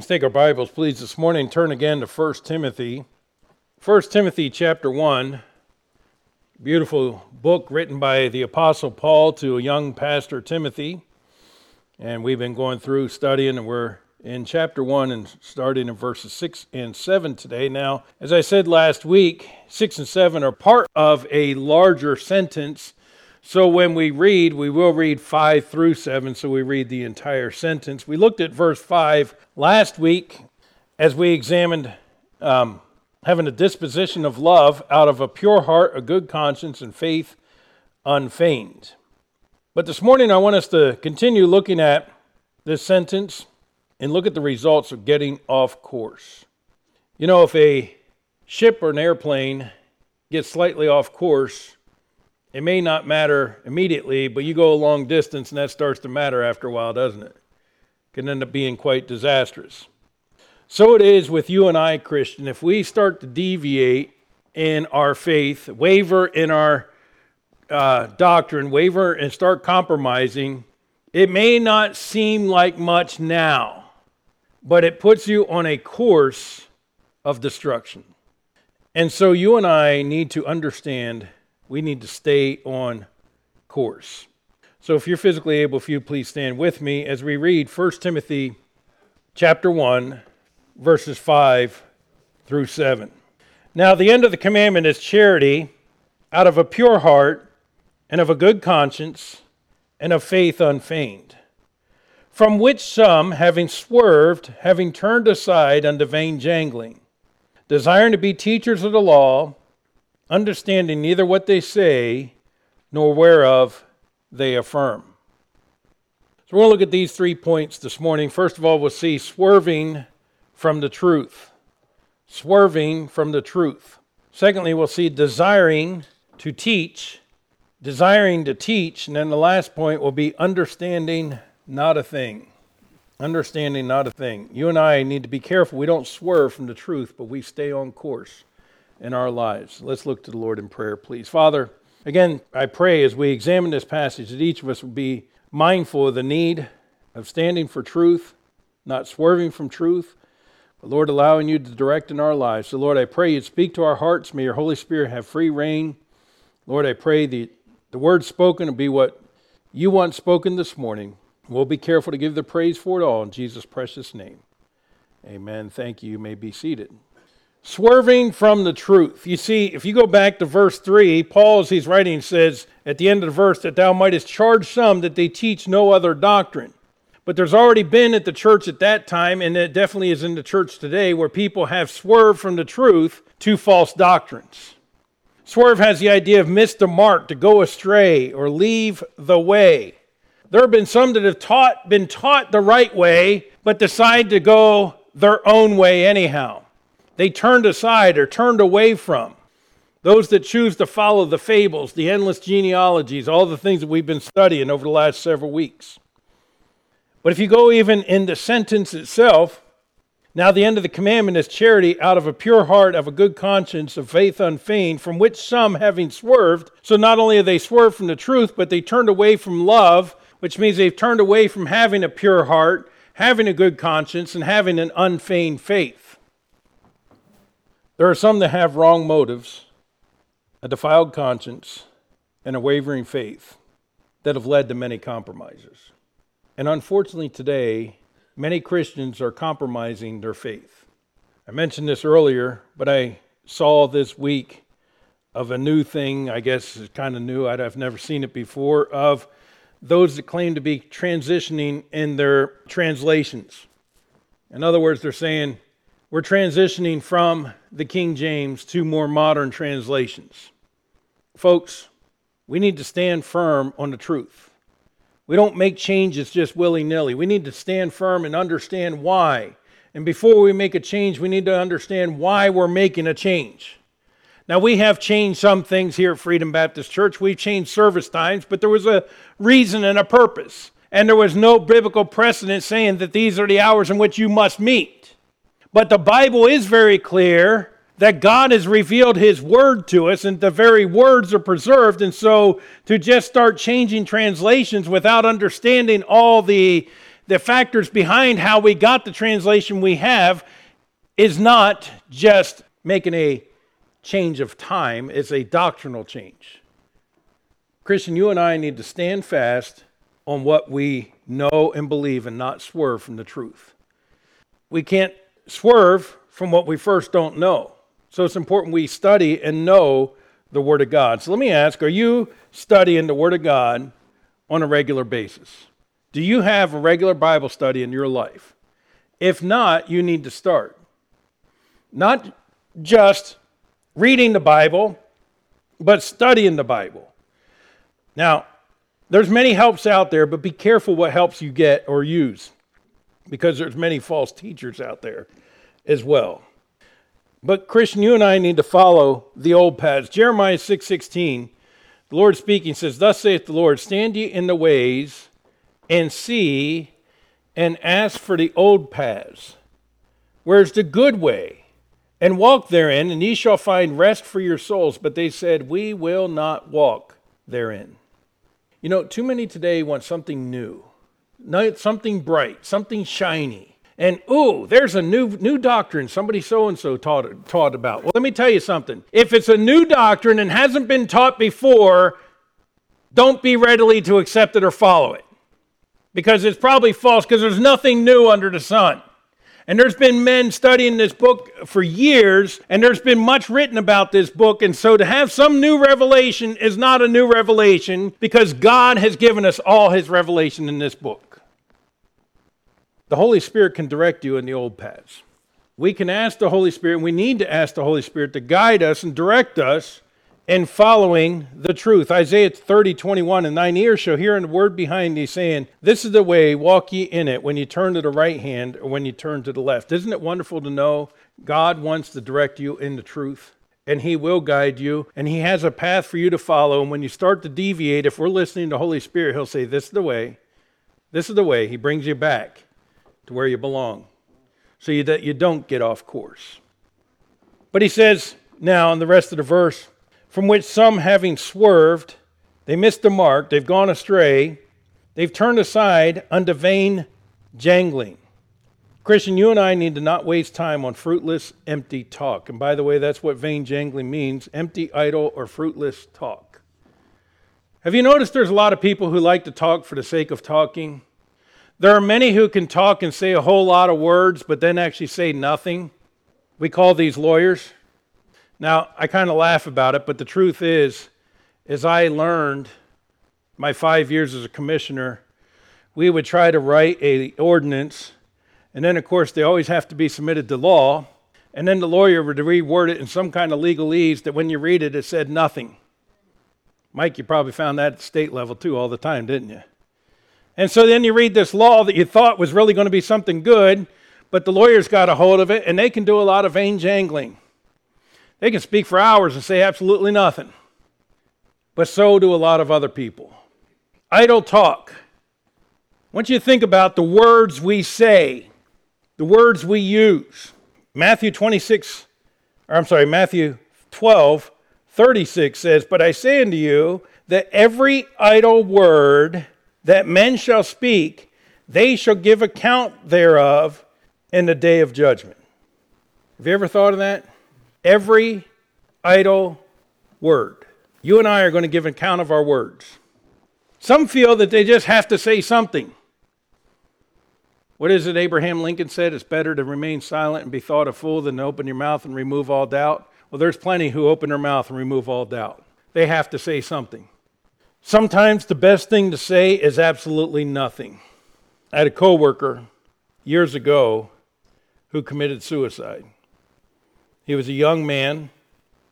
Let's take our Bibles, please, this morning. Turn again to 1 Timothy. 1 Timothy chapter 1. Beautiful book written by the Apostle Paul to a young pastor, Timothy. And we've been going through studying, and we're in chapter 1 and starting in verses 6 and 7 today. Now, as I said last week, 6 and 7 are part of a larger sentence so when we read, we will read 5 through 7, so we read the entire sentence. We looked at verse 5 last week as we examined um, having a disposition of love out of a pure heart, a good conscience, and faith unfeigned. But this morning, I want us to continue looking at this sentence and look at the results of getting off course. You know, if a ship or an airplane gets slightly off course, it may not matter immediately, but you go a long distance and that starts to matter after a while, doesn't it? can end up being quite disastrous. So it is with you and I, Christian. If we start to deviate in our faith, waver in our uh, doctrine, waver and start compromising, it may not seem like much now, but it puts you on a course of destruction. And so you and I need to understand we need to stay on course. So if you're physically able, if you please stand with me as we read 1 Timothy chapter 1 verses 5 through 7. Now the end of the commandment is charity out of a pure heart and of a good conscience and of faith unfeigned. From which some, having swerved, having turned aside unto vain jangling, desiring to be teachers of the law, understanding neither what they say nor whereof they affirm. So we're going to look at these three points this morning. First of all, we'll see swerving from the truth. Swerving from the truth. Secondly, we'll see desiring to teach, desiring to teach. And then the last point will be understanding not a thing. Understanding not a thing. You and I need to be careful. We don't swerve from the truth, but we stay on course in our lives. Let's look to the Lord in prayer, please. Father, again, I pray as we examine this passage that each of us will be mindful of the need of standing for truth, not swerving from truth, but Lord, allowing you to direct in our lives. So, Lord, I pray you'd speak to our hearts. May your Holy Spirit have free reign. Lord, I pray the, the word spoken will be what you want spoken this morning. We'll be careful to give the praise for it all in Jesus' precious name. Amen. Thank you. You may be seated swerving from the truth. You see, if you go back to verse 3, Paul, as he's writing, says at the end of the verse that thou mightest charge some that they teach no other doctrine. But there's already been at the church at that time, and it definitely is in the church today, where people have swerved from the truth to false doctrines. Swerve has the idea of miss the mark, to go astray, or leave the way. There have been some that have taught, been taught the right way, but decide to go their own way anyhow they turned aside or turned away from. Those that choose to follow the fables, the endless genealogies, all the things that we've been studying over the last several weeks. But if you go even in the sentence itself, now the end of the commandment is charity out of a pure heart, of a good conscience, of faith unfeigned, from which some having swerved, so not only have they swerved from the truth, but they turned away from love, which means they've turned away from having a pure heart, having a good conscience, and having an unfeigned faith. There are some that have wrong motives, a defiled conscience, and a wavering faith that have led to many compromises. And unfortunately, today, many Christians are compromising their faith. I mentioned this earlier, but I saw this week of a new thing, I guess it's kind of new, I've never seen it before, of those that claim to be transitioning in their translations. In other words, they're saying, we're transitioning from the King James to more modern translations. Folks, we need to stand firm on the truth. We don't make changes just willy nilly. We need to stand firm and understand why. And before we make a change, we need to understand why we're making a change. Now, we have changed some things here at Freedom Baptist Church. We've changed service times, but there was a reason and a purpose. And there was no biblical precedent saying that these are the hours in which you must meet. But the Bible is very clear that God has revealed His Word to us, and the very words are preserved. And so to just start changing translations without understanding all the, the factors behind how we got the translation we have is not just making a change of time, it's a doctrinal change. Christian, you and I need to stand fast on what we know and believe and not swerve from the truth. We can't swerve from what we first don't know. So it's important we study and know the Word of God. So let me ask are you studying the Word of God on a regular basis? Do you have a regular Bible study in your life? If not, you need to start. Not just reading the Bible, but studying the Bible. Now, there's many helps out there, but be careful what helps you get or use because there's many false teachers out there as well. But Christian, you and I need to follow the old paths. Jeremiah 6:16, 6, the Lord speaking says, "Thus saith the Lord, stand ye in the ways and see and ask for the old paths, where's the good way, and walk therein, and ye shall find rest for your souls." But they said, "We will not walk therein." You know, too many today want something new, something bright, something shiny. And ooh, there's a new new doctrine somebody so and so taught taught about. Well, let me tell you something. If it's a new doctrine and hasn't been taught before, don't be readily to accept it or follow it. Because it's probably false because there's nothing new under the sun. And there's been men studying this book for years, and there's been much written about this book. And so to have some new revelation is not a new revelation because God has given us all his revelation in this book. The Holy Spirit can direct you in the old paths. We can ask the Holy Spirit, we need to ask the Holy Spirit to guide us and direct us in following the truth. Isaiah 30, 21, and thine ears shall hear the word behind thee, saying, This is the way, walk ye in it, when you turn to the right hand or when you turn to the left. Isn't it wonderful to know God wants to direct you in the truth? And he will guide you, and he has a path for you to follow. And when you start to deviate, if we're listening to Holy Spirit, he'll say, This is the way. This is the way. He brings you back to where you belong so you, that you don't get off course. But he says now in the rest of the verse, from which some, having swerved, they missed the mark, they've gone astray, they've turned aside unto vain jangling. Christian, you and I need to not waste time on fruitless, empty talk. And by the way, that's what vain jangling means empty, idle, or fruitless talk. Have you noticed there's a lot of people who like to talk for the sake of talking? There are many who can talk and say a whole lot of words, but then actually say nothing. We call these lawyers. Now, I kind of laugh about it, but the truth is, as I learned my five years as a commissioner, we would try to write a ordinance, and then of course they always have to be submitted to law, and then the lawyer would reword it in some kind of legalese that when you read it, it said nothing. Mike, you probably found that at state level too all the time, didn't you? And so then you read this law that you thought was really going to be something good, but the lawyers got a hold of it, and they can do a lot of vain jangling. They can speak for hours and say absolutely nothing. But so do a lot of other people. Idle talk. I want you to think about the words we say, the words we use. Matthew 26, or I'm sorry, Matthew 12, 36 says, But I say unto you that every idle word that men shall speak, they shall give account thereof in the day of judgment. Have you ever thought of that? every idle word. You and I are going to give account of our words. Some feel that they just have to say something. What is it Abraham Lincoln said? It's better to remain silent and be thought a fool than to open your mouth and remove all doubt. Well, there's plenty who open their mouth and remove all doubt. They have to say something. Sometimes the best thing to say is absolutely nothing. I had a coworker years ago who committed suicide. He was a young man,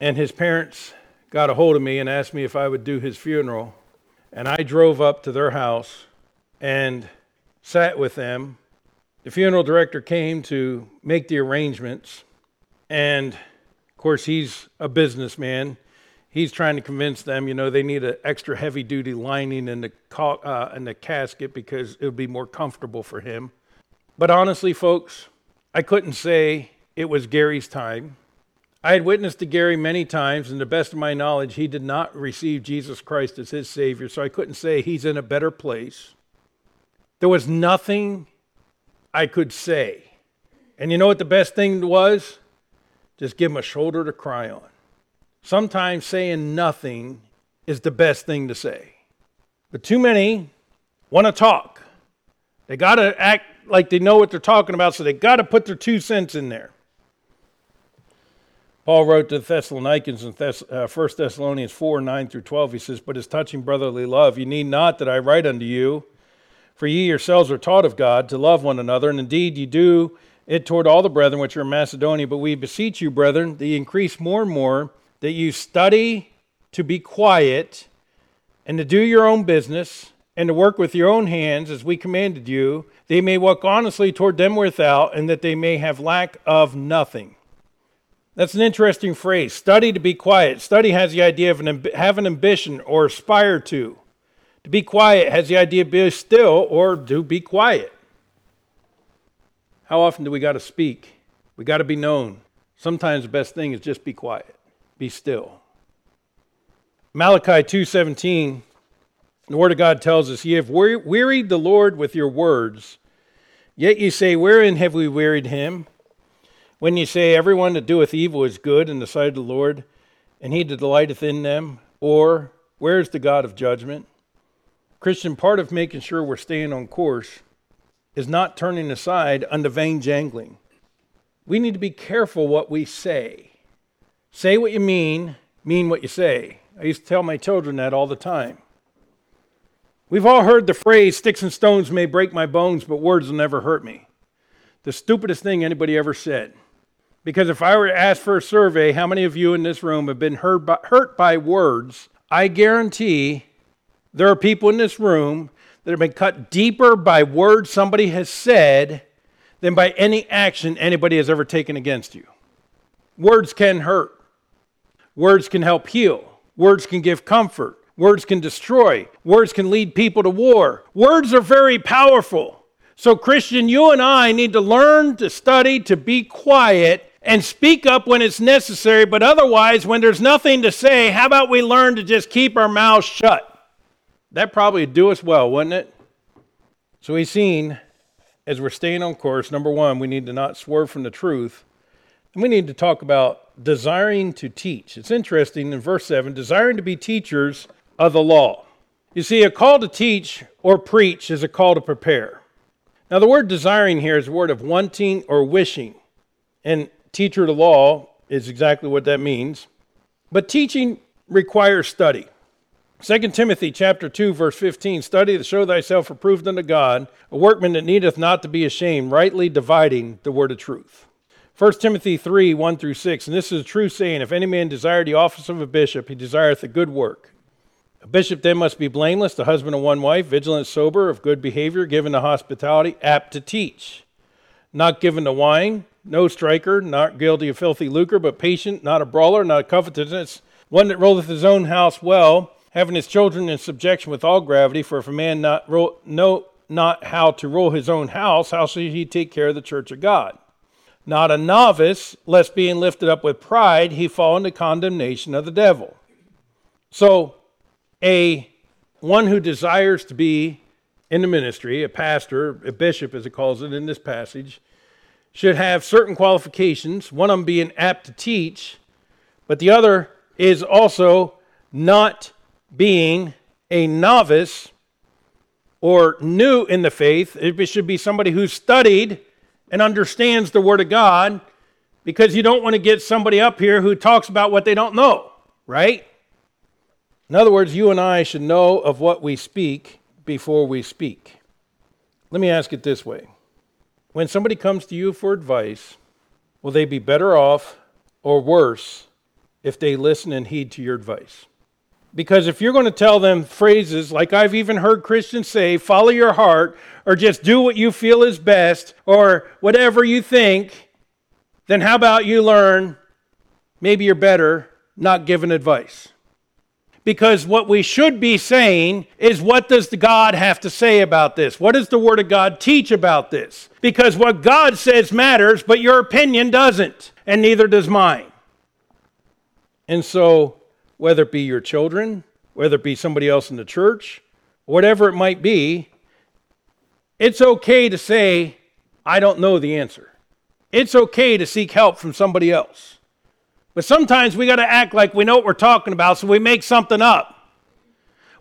and his parents got a hold of me and asked me if I would do his funeral. And I drove up to their house and sat with them. The funeral director came to make the arrangements. And of course, he's a businessman. He's trying to convince them, you know, they need an extra heavy duty lining in the, uh, in the casket because it would be more comfortable for him. But honestly, folks, I couldn't say it was Gary's time. I had witnessed to Gary many times, and to the best of my knowledge, he did not receive Jesus Christ as his Savior, so I couldn't say he's in a better place. There was nothing I could say. And you know what the best thing was? Just give him a shoulder to cry on. Sometimes saying nothing is the best thing to say. But too many want to talk. They got to act like they know what they're talking about, so they got to put their two cents in there. Paul wrote to the Thessalonians in Thess- uh, 1 Thessalonians 4 9 through 12. He says, But as touching brotherly love, you need not that I write unto you, for ye yourselves are taught of God to love one another, and indeed ye do it toward all the brethren which are in Macedonia. But we beseech you, brethren, that ye increase more and more, that you study to be quiet, and to do your own business, and to work with your own hands, as we commanded you, they may walk honestly toward them without, and that they may have lack of nothing. That's an interesting phrase. Study to be quiet. Study has the idea of an, have an ambition or aspire to. To be quiet has the idea of be still or to be quiet. How often do we got to speak? We got to be known. Sometimes the best thing is just be quiet, be still. Malachi 2:17 the word of God tells us, "Ye have wearied the Lord with your words, yet ye say, wherein have we wearied him?" When ye say, Everyone that doeth evil is good in the sight of the Lord, and he delighteth in them, or where is the God of judgment? Christian, part of making sure we're staying on course is not turning aside unto vain jangling. We need to be careful what we say. Say what you mean, mean what you say. I used to tell my children that all the time. We've all heard the phrase, sticks and stones may break my bones, but words will never hurt me. The stupidest thing anybody ever said. Because if I were to ask for a survey, how many of you in this room have been hurt by, hurt by words? I guarantee there are people in this room that have been cut deeper by words somebody has said than by any action anybody has ever taken against you. Words can hurt, words can help heal, words can give comfort, words can destroy, words can lead people to war. Words are very powerful. So, Christian, you and I need to learn to study to be quiet and speak up when it's necessary, but otherwise, when there's nothing to say, how about we learn to just keep our mouths shut? That probably would do us well, wouldn't it? So we've seen, as we're staying on course, number one, we need to not swerve from the truth. And we need to talk about desiring to teach. It's interesting in verse 7 desiring to be teachers of the law. You see, a call to teach or preach is a call to prepare. Now, the word desiring here is a word of wanting or wishing. And teacher of the law is exactly what that means. But teaching requires study. 2 Timothy chapter 2 verse 15 study to show thyself approved unto God a workman that needeth not to be ashamed rightly dividing the word of truth 1 Timothy 3 1 through 6 and this is a true saying if any man desire the office of a bishop he desireth a good work a bishop then must be blameless the husband of one wife vigilant sober of good behavior given to hospitality apt to teach not given to wine no striker not guilty of filthy lucre but patient not a brawler not covetous one that ruleth his own house well having his children in subjection with all gravity, for if a man not rule, know not how to rule his own house, how shall he take care of the church of God? Not a novice, lest being lifted up with pride, he fall into condemnation of the devil. So, a one who desires to be in the ministry, a pastor, a bishop, as it calls it in this passage, should have certain qualifications. One of them being apt to teach, but the other is also not being a novice or new in the faith. It should be somebody who's studied and understands the Word of God because you don't want to get somebody up here who talks about what they don't know, right? In other words, you and I should know of what we speak before we speak. Let me ask it this way When somebody comes to you for advice, will they be better off or worse if they listen and heed to your advice? Because if you're going to tell them phrases like I've even heard Christians say, follow your heart, or just do what you feel is best, or whatever you think, then how about you learn, maybe you're better, not giving advice? Because what we should be saying is, what does the God have to say about this? What does the Word of God teach about this? Because what God says matters, but your opinion doesn't, and neither does mine. And so whether it be your children, whether it be somebody else in the church, whatever it might be, It's okay to say, I don't know the answer. It's okay to seek help from somebody else. But sometimes we got to act like we know what we're talking about, so we make something up.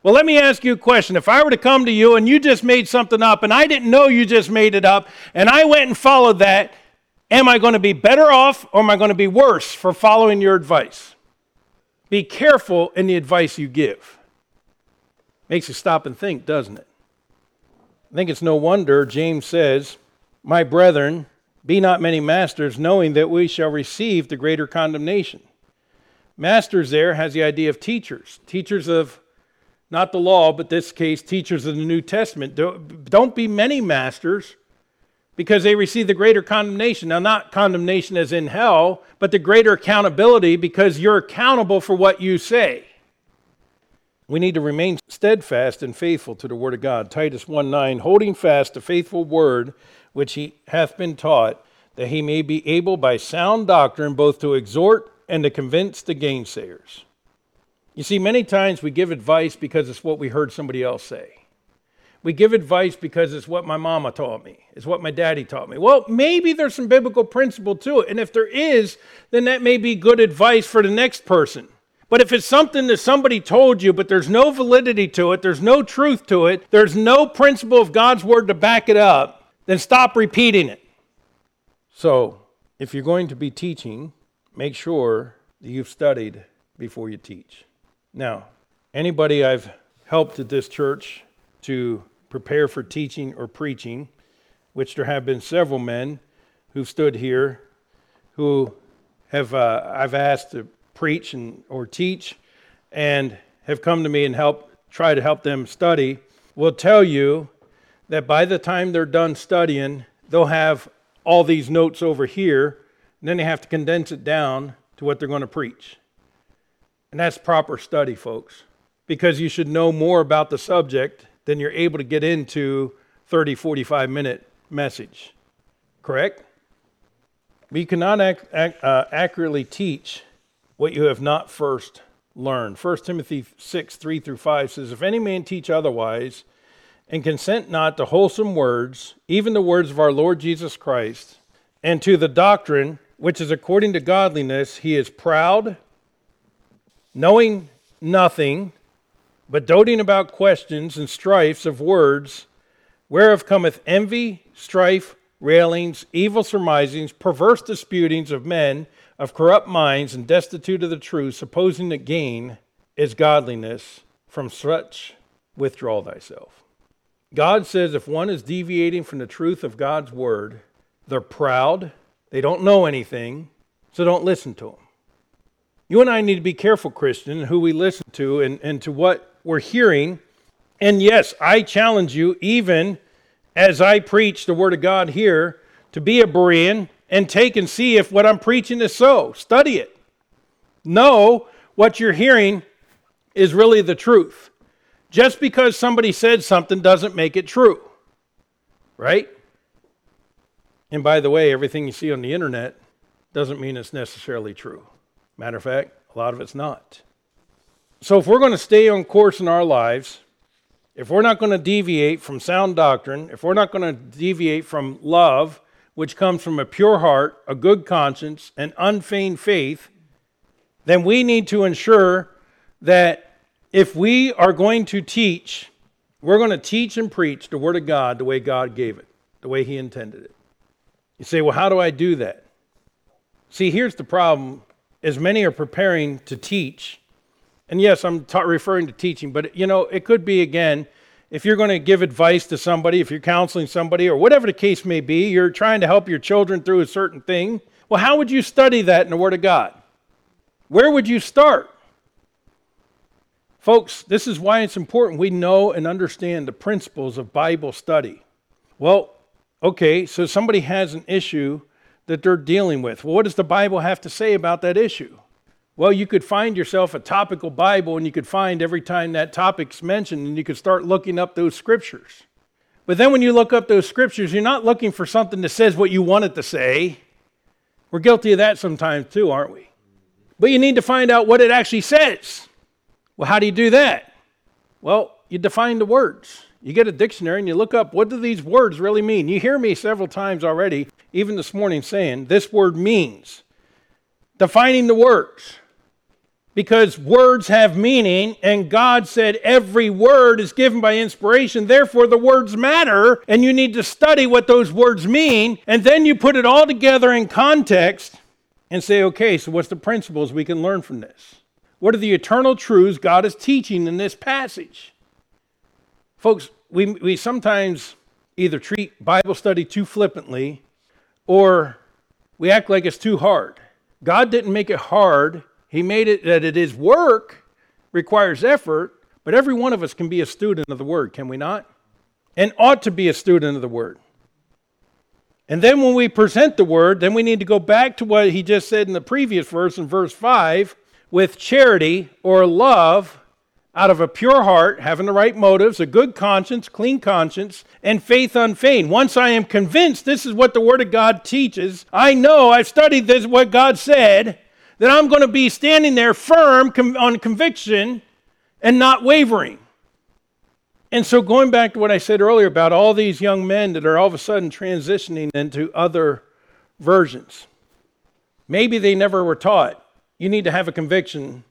Well, let me ask you a question. If I were to come to you and you just made something up and I didn't know you just made it up and I went and followed that, am I going to be better off or am I going to be worse for following your advice? Be careful in the advice you give. Makes you stop and think, doesn't it? I think it's no wonder James says, My brethren, be not many masters, knowing that we shall receive the greater condemnation. Masters there has the idea of teachers, teachers of not the law, but this case, teachers of the New Testament. Don't be many masters because they receive the greater condemnation. Now, not condemnation as in hell, but the greater accountability because you're accountable for what you say. We need to remain steadfast and faithful to the word of God. Titus 1 9, holding fast the faithful word which he hath been taught, that he may be able by sound doctrine both to exhort and to convince the gainsayers. You see, many times we give advice because it's what we heard somebody else say. We give advice because it's what my mama taught me, it's what my daddy taught me. Well, maybe there's some biblical principle to it. And if there is, then that may be good advice for the next person. But if it's something that somebody told you, but there's no validity to it, there's no truth to it, there's no principle of God's word to back it up, then stop repeating it. So, if you're going to be teaching, make sure that you've studied before you teach. Now, anybody I've helped at this church to prepare for teaching or preaching, which there have been several men who've stood here who have uh, I've asked to preach and or teach and have come to me and help try to help them study will tell you that by the time they're done studying, they'll have all these notes over here, and then they have to condense it down to what they're going to preach. And that's proper study, folks, because you should know more about the subject than you're able to get into 30, 45 minute message. Correct? You cannot ac- ac- uh, accurately teach what you have not first learned. 1 Timothy 6, 3 through 5 says, If any man teach otherwise, and consent not to wholesome words, even the words of our Lord Jesus Christ, and to the doctrine which is according to godliness, he is proud, knowing nothing, but doting about questions and strifes of words, whereof cometh envy, strife, railings, evil surmisings, perverse disputings of men of corrupt minds and destitute of the truth, supposing that gain is godliness. From such withdraw thyself. God says if one is deviating from the truth of God's word, they're proud, they don't know anything, so don't listen to them. You and I need to be careful, Christian, who we listen to and, and to what we're hearing. And yes, I challenge you, even as I preach the word of God here, to be a Berean and take and see if what I'm preaching is so. Study it. Know what you're hearing is really the truth. Just because somebody said something doesn't make it true, right? And by the way, everything you see on the internet doesn't mean it's necessarily true. Matter of fact, a lot of it's not. So if we're going to stay on course in our lives, if we're not going to deviate from sound doctrine, if we're not going to deviate from love, which comes from a pure heart, a good conscience, and unfeigned faith, then we need to ensure that if we are going to teach, we're going to teach and preach the Word of God the way God gave it, the way He intended it. You say, well, how do I do that? See, here's the problem as many are preparing to teach, and yes, I'm ta- referring to teaching, but you know, it could be again, if you're going to give advice to somebody, if you're counseling somebody, or whatever the case may be, you're trying to help your children through a certain thing. Well, how would you study that in the Word of God? Where would you start? Folks, this is why it's important we know and understand the principles of Bible study. Well, okay, so somebody has an issue that they're dealing with. Well, what does the Bible have to say about that issue? Well, you could find yourself a topical Bible and you could find every time that topic's mentioned and you could start looking up those scriptures. But then when you look up those scriptures, you're not looking for something that says what you want it to say. We're guilty of that sometimes too, aren't we? But you need to find out what it actually says. Well, how do you do that? Well, you define the words. You get a dictionary and you look up what do these words really mean. You hear me several times already, even this morning, saying this word means. Defining the words. Because words have meaning, and God said every word is given by inspiration. Therefore, the words matter, and you need to study what those words mean. And then you put it all together in context and say, okay, so what's the principles we can learn from this? What are the eternal truths God is teaching in this passage? Folks, we, we sometimes either treat Bible study too flippantly or we act like it's too hard. God didn't make it hard, He made it that it is work, requires effort, but every one of us can be a student of the Word, can we not? And ought to be a student of the Word. And then when we present the Word, then we need to go back to what He just said in the previous verse, in verse 5 with charity or love out of a pure heart, having the right motives, a good conscience, clean conscience, and faith unfeigned. Once I am convinced this is what the Word of God teaches, I know I've studied this, what God said, that I'm going to be standing there firm on conviction and not wavering. And so, going back to what I said earlier about all these young men that are all of a sudden transitioning into other versions, maybe they never were taught you need to have a conviction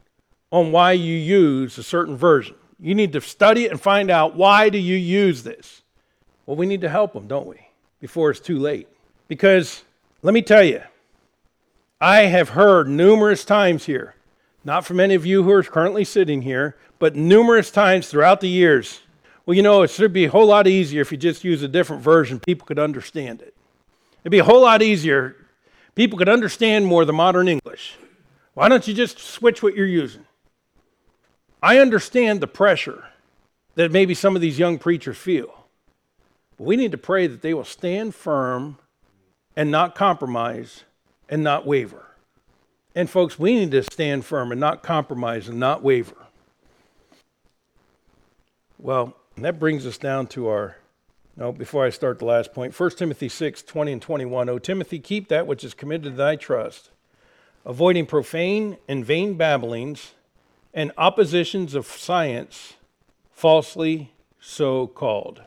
on why you use a certain version. You need to study it and find out why do you use this. Well, we need to help them, don't we? Before it's too late. Because let me tell you, I have heard numerous times here, not from any of you who are currently sitting here, but numerous times throughout the years. Well, you know, it should be a whole lot easier if you just use a different version. People could understand it. It'd be a whole lot easier. People could understand more the modern English. Why don't you just switch what you're using? I understand the pressure that maybe some of these young preachers feel. But we need to pray that they will stand firm and not compromise and not waver. And folks, we need to stand firm and not compromise and not waver. Well, that brings us down to our no, before I start the last point, 1 Timothy 6, 20 and 21. O Timothy, keep that which is committed to thy trust avoiding profane and vain babblings and oppositions of science, falsely so called,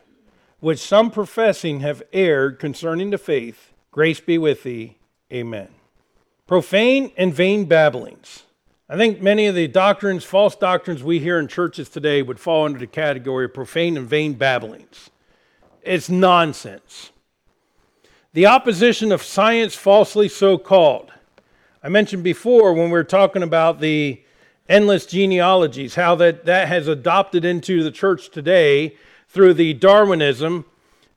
which some professing have erred concerning the faith. Grace be with thee. Amen. Profane and vain babblings. I think many of the doctrines, false doctrines we hear in churches today would fall under the category of profane and vain babblings. It's nonsense. The opposition of science falsely so called. I mentioned before when we were talking about the endless genealogies, how that, that has adopted into the church today through the Darwinism.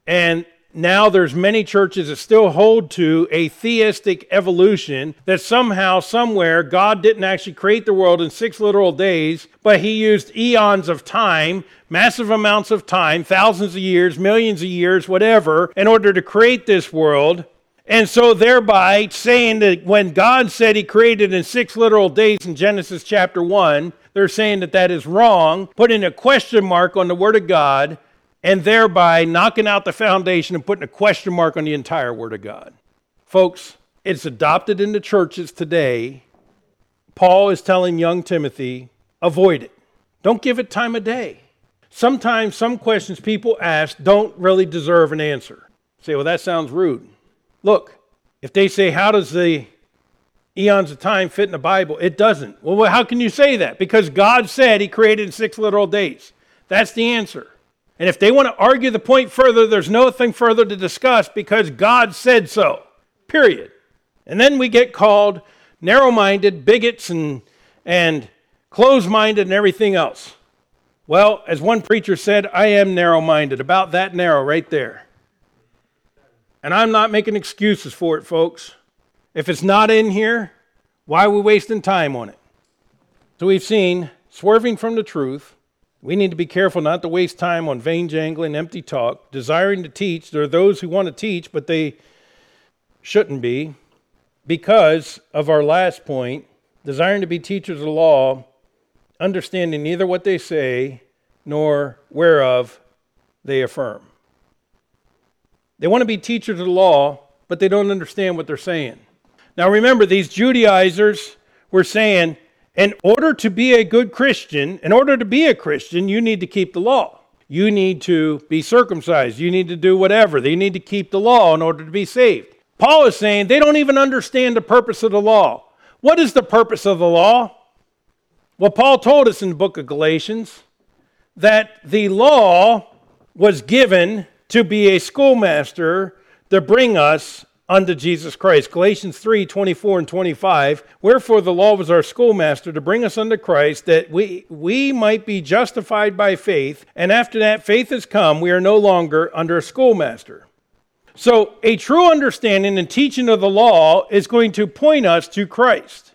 And now there's many churches that still hold to a theistic evolution that somehow, somewhere, God didn't actually create the world in six literal days, but he used eons of time, massive amounts of time, thousands of years, millions of years, whatever, in order to create this world. And so, thereby saying that when God said He created in six literal days in Genesis chapter 1, they're saying that that is wrong, putting a question mark on the Word of God, and thereby knocking out the foundation and putting a question mark on the entire Word of God. Folks, it's adopted into churches today. Paul is telling young Timothy, avoid it. Don't give it time of day. Sometimes some questions people ask don't really deserve an answer. say, well, that sounds rude. Look, if they say, How does the eons of time fit in the Bible? It doesn't. Well, how can you say that? Because God said He created in six literal days. That's the answer. And if they want to argue the point further, there's nothing further to discuss because God said so. Period. And then we get called narrow minded, bigots, and, and closed minded, and everything else. Well, as one preacher said, I am narrow minded, about that narrow right there. And I'm not making excuses for it, folks. If it's not in here, why are we wasting time on it? So we've seen swerving from the truth. We need to be careful not to waste time on vain jangling, empty talk, desiring to teach. There are those who want to teach, but they shouldn't be because of our last point desiring to be teachers of law, understanding neither what they say nor whereof they affirm. They want to be teachers of the law, but they don't understand what they're saying. Now remember, these Judaizers were saying, in order to be a good Christian, in order to be a Christian, you need to keep the law. you need to be circumcised. You need to do whatever. They need to keep the law in order to be saved. Paul is saying they don't even understand the purpose of the law. What is the purpose of the law? Well, Paul told us in the book of Galatians that the law was given to be a schoolmaster to bring us unto Jesus Christ. Galatians 3 24 and 25. Wherefore the law was our schoolmaster to bring us unto Christ, that we, we might be justified by faith. And after that faith has come, we are no longer under a schoolmaster. So, a true understanding and teaching of the law is going to point us to Christ,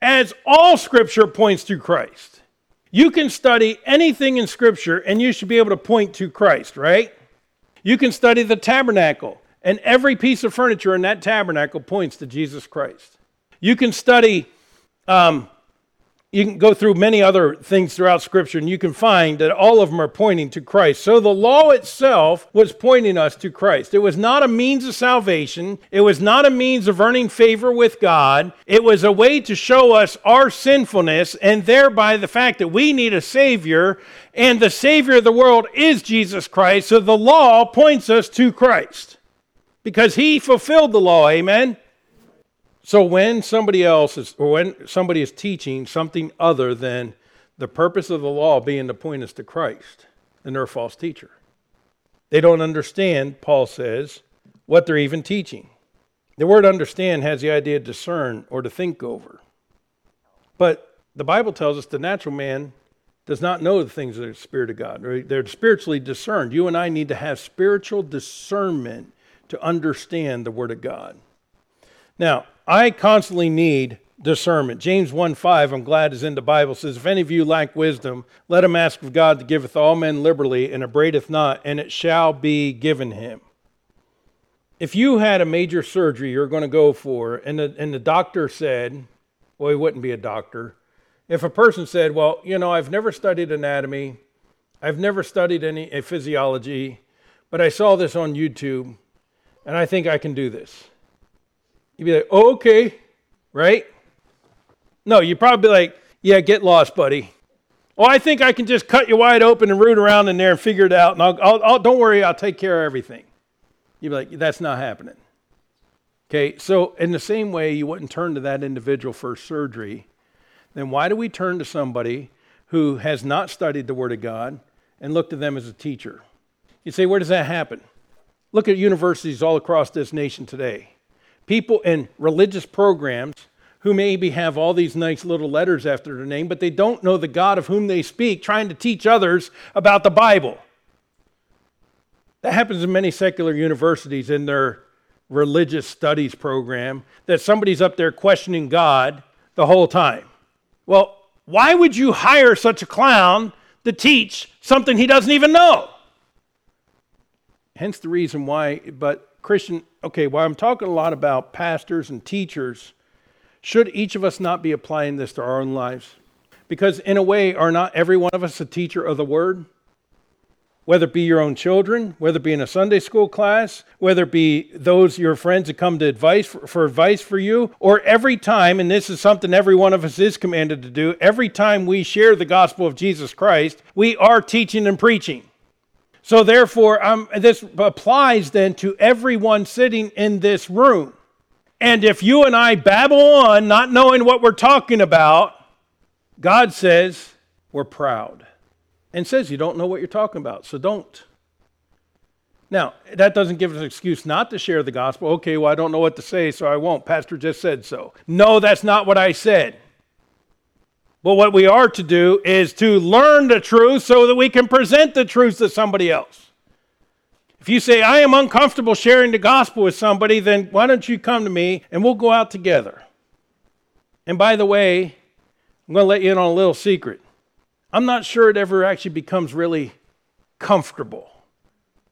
as all Scripture points to Christ. You can study anything in Scripture and you should be able to point to Christ, right? You can study the tabernacle and every piece of furniture in that tabernacle points to Jesus Christ. You can study, um, you can go through many other things throughout Scripture, and you can find that all of them are pointing to Christ. So the law itself was pointing us to Christ. It was not a means of salvation, it was not a means of earning favor with God. It was a way to show us our sinfulness, and thereby the fact that we need a Savior, and the Savior of the world is Jesus Christ. So the law points us to Christ because he fulfilled the law. Amen. So when somebody else is, or when somebody is teaching something other than the purpose of the law being to point us to Christ, then they're a false teacher. They don't understand, Paul says, what they're even teaching. The word understand has the idea of discern or to think over. But the Bible tells us the natural man does not know the things of the Spirit of God. They're spiritually discerned. You and I need to have spiritual discernment to understand the Word of God. Now, I constantly need discernment. James 1 5, I'm glad is in the Bible, says, If any of you lack wisdom, let him ask of God that giveth all men liberally and upbraideth not, and it shall be given him. If you had a major surgery you're going to go for, and the, and the doctor said, well, he wouldn't be a doctor. If a person said, Well, you know, I've never studied anatomy, I've never studied any a physiology, but I saw this on YouTube, and I think I can do this. You'd be like, oh, okay, right? No, you'd probably be like, yeah, get lost, buddy. Oh, I think I can just cut you wide open and root around in there and figure it out, and I'll, I'll, I'll don't worry, I'll take care of everything. You'd be like, that's not happening. Okay, so in the same way, you wouldn't turn to that individual for surgery. Then why do we turn to somebody who has not studied the Word of God and look to them as a teacher? You say, where does that happen? Look at universities all across this nation today. People in religious programs who maybe have all these nice little letters after their name, but they don't know the God of whom they speak, trying to teach others about the Bible. That happens in many secular universities in their religious studies program, that somebody's up there questioning God the whole time. Well, why would you hire such a clown to teach something he doesn't even know? Hence the reason why, but Christian, okay, while I'm talking a lot about pastors and teachers, should each of us not be applying this to our own lives? Because, in a way, are not every one of us a teacher of the word? Whether it be your own children, whether it be in a Sunday school class, whether it be those your friends that come to advice for, for advice for you, or every time, and this is something every one of us is commanded to do, every time we share the gospel of Jesus Christ, we are teaching and preaching. So, therefore, um, this applies then to everyone sitting in this room. And if you and I babble on, not knowing what we're talking about, God says we're proud and says you don't know what you're talking about, so don't. Now, that doesn't give us an excuse not to share the gospel. Okay, well, I don't know what to say, so I won't. Pastor just said so. No, that's not what I said. But what we are to do is to learn the truth so that we can present the truth to somebody else. If you say, I am uncomfortable sharing the gospel with somebody, then why don't you come to me and we'll go out together? And by the way, I'm going to let you in on a little secret. I'm not sure it ever actually becomes really comfortable.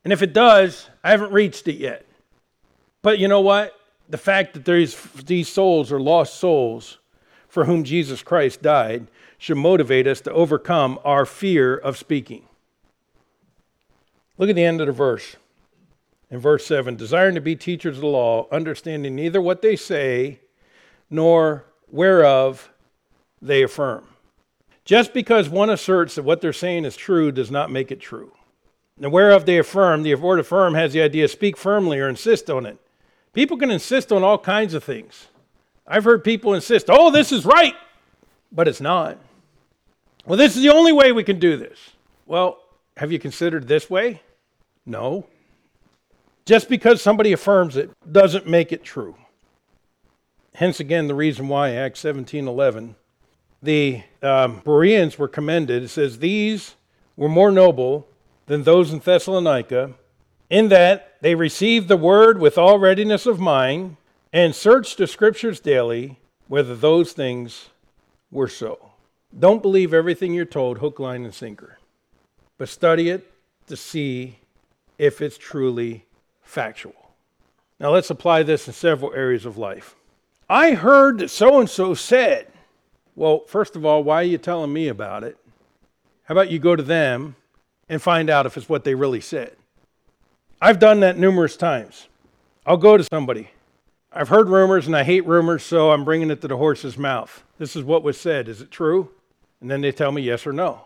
And if it does, I haven't reached it yet. But you know what? The fact that these, these souls are lost souls for whom Jesus Christ died should motivate us to overcome our fear of speaking. Look at the end of the verse. In verse 7 desiring to be teachers of the law, understanding neither what they say nor whereof they affirm. Just because one asserts that what they're saying is true does not make it true. Now, whereof they affirm, the word affirm has the idea speak firmly or insist on it. People can insist on all kinds of things. I've heard people insist, oh, this is right, but it's not. Well, this is the only way we can do this. Well, have you considered this way? No. Just because somebody affirms it doesn't make it true. Hence, again, the reason why Acts 17 11, the um, Bereans were commended. It says, These were more noble than those in Thessalonica, in that they received the word with all readiness of mind and search the scriptures daily whether those things were so. Don't believe everything you're told, hook, line, and sinker, but study it to see if it's truly factual. Now let's apply this in several areas of life. I heard that so and so said. Well, first of all, why are you telling me about it? How about you go to them and find out if it's what they really said. I've done that numerous times. I'll go to somebody. I've heard rumors and I hate rumors, so I'm bringing it to the horse's mouth. This is what was said. Is it true? And then they tell me yes or no.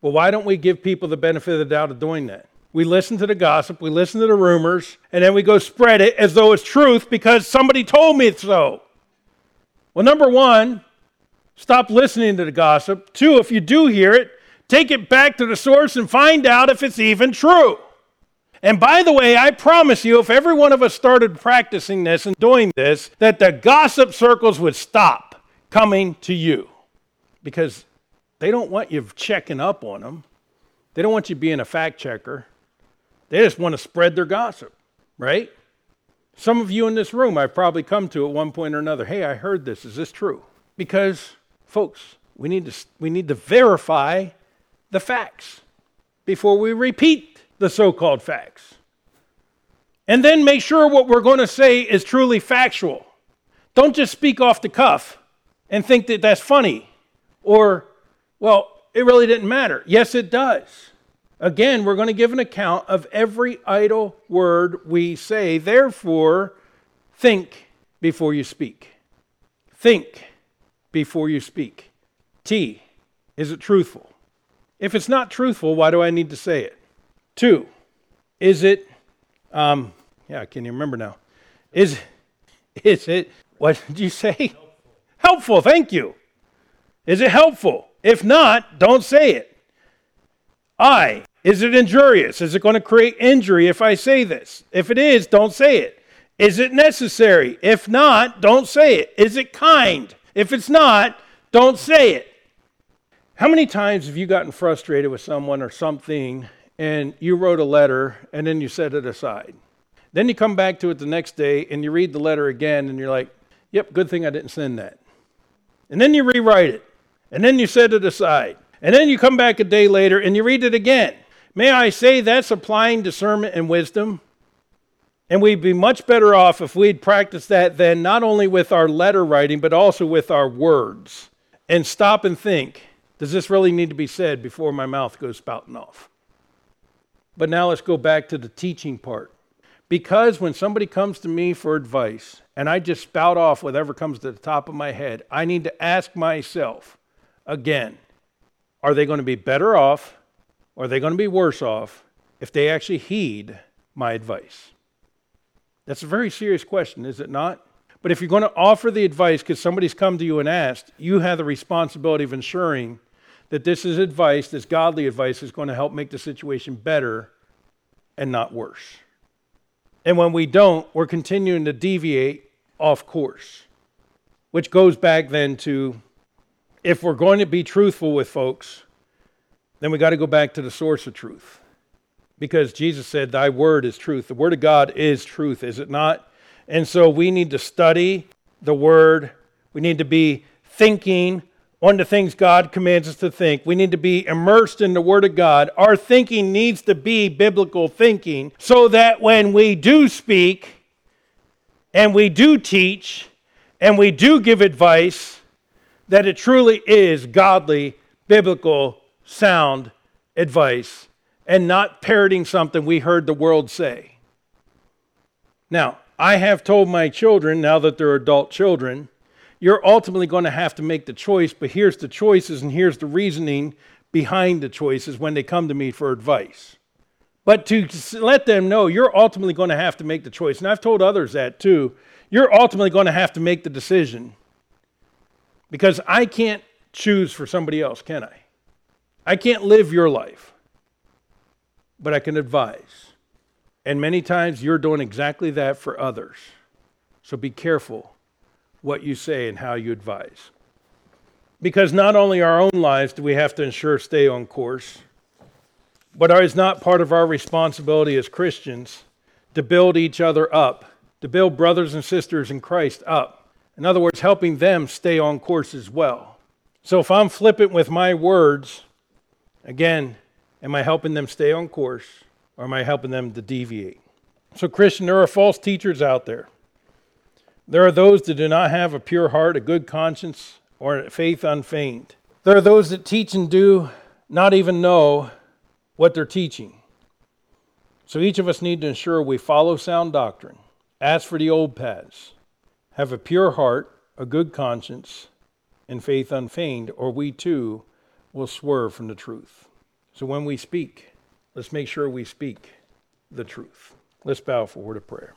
Well, why don't we give people the benefit of the doubt of doing that? We listen to the gossip, we listen to the rumors, and then we go spread it as though it's truth because somebody told me so. Well, number one, stop listening to the gossip. Two, if you do hear it, take it back to the source and find out if it's even true. And by the way, I promise you, if every one of us started practicing this and doing this, that the gossip circles would stop coming to you because they don't want you checking up on them. They don't want you being a fact checker. They just want to spread their gossip, right? Some of you in this room I've probably come to at one point or another. Hey, I heard this. Is this true? Because, folks, we need to, we need to verify the facts before we repeat the so called facts. And then make sure what we're going to say is truly factual. Don't just speak off the cuff and think that that's funny or, well, it really didn't matter. Yes, it does. Again, we're going to give an account of every idle word we say. Therefore, think before you speak. Think before you speak. T, is it truthful? If it's not truthful, why do I need to say it? Two, is it, um, yeah, I can't even remember now. Is, is it, what did you say? Helpful. helpful, thank you. Is it helpful? If not, don't say it. I, is it injurious? Is it going to create injury if I say this? If it is, don't say it. Is it necessary? If not, don't say it. Is it kind? If it's not, don't say it. How many times have you gotten frustrated with someone or something and you wrote a letter and then you set it aside? Then you come back to it the next day and you read the letter again and you're like, yep, good thing I didn't send that. And then you rewrite it and then you set it aside. And then you come back a day later and you read it again. May I say that's applying discernment and wisdom? And we'd be much better off if we'd practice that then, not only with our letter writing, but also with our words. And stop and think does this really need to be said before my mouth goes spouting off? But now let's go back to the teaching part. Because when somebody comes to me for advice and I just spout off whatever comes to the top of my head, I need to ask myself again are they going to be better off or are they going to be worse off if they actually heed my advice? That's a very serious question, is it not? But if you're going to offer the advice because somebody's come to you and asked, you have the responsibility of ensuring that this is advice, this godly advice, is going to help make the situation better and not worse. And when we don't, we're continuing to deviate off course, which goes back then to if we're going to be truthful with folks, then we got to go back to the source of truth. Because Jesus said, Thy word is truth. The word of God is truth, is it not? And so we need to study the word. We need to be thinking on the things God commands us to think. We need to be immersed in the Word of God. Our thinking needs to be biblical thinking so that when we do speak and we do teach and we do give advice, that it truly is godly, biblical, sound advice and not parroting something we heard the world say. Now, I have told my children, now that they're adult children, you're ultimately going to have to make the choice, but here's the choices and here's the reasoning behind the choices when they come to me for advice. But to let them know you're ultimately going to have to make the choice. And I've told others that too. You're ultimately going to have to make the decision because I can't choose for somebody else, can I? I can't live your life, but I can advise. And many times you're doing exactly that for others. So be careful what you say and how you advise. Because not only our own lives do we have to ensure stay on course, but it is not part of our responsibility as Christians to build each other up, to build brothers and sisters in Christ up. In other words, helping them stay on course as well. So if I'm flippant with my words, again, am I helping them stay on course or am I helping them to deviate? So, Christian, there are false teachers out there. There are those that do not have a pure heart, a good conscience, or faith unfeigned. There are those that teach and do not even know what they're teaching. So each of us need to ensure we follow sound doctrine, ask for the old paths, have a pure heart, a good conscience, and faith unfeigned, or we too will swerve from the truth. So when we speak, let's make sure we speak the truth. Let's bow for a word of prayer.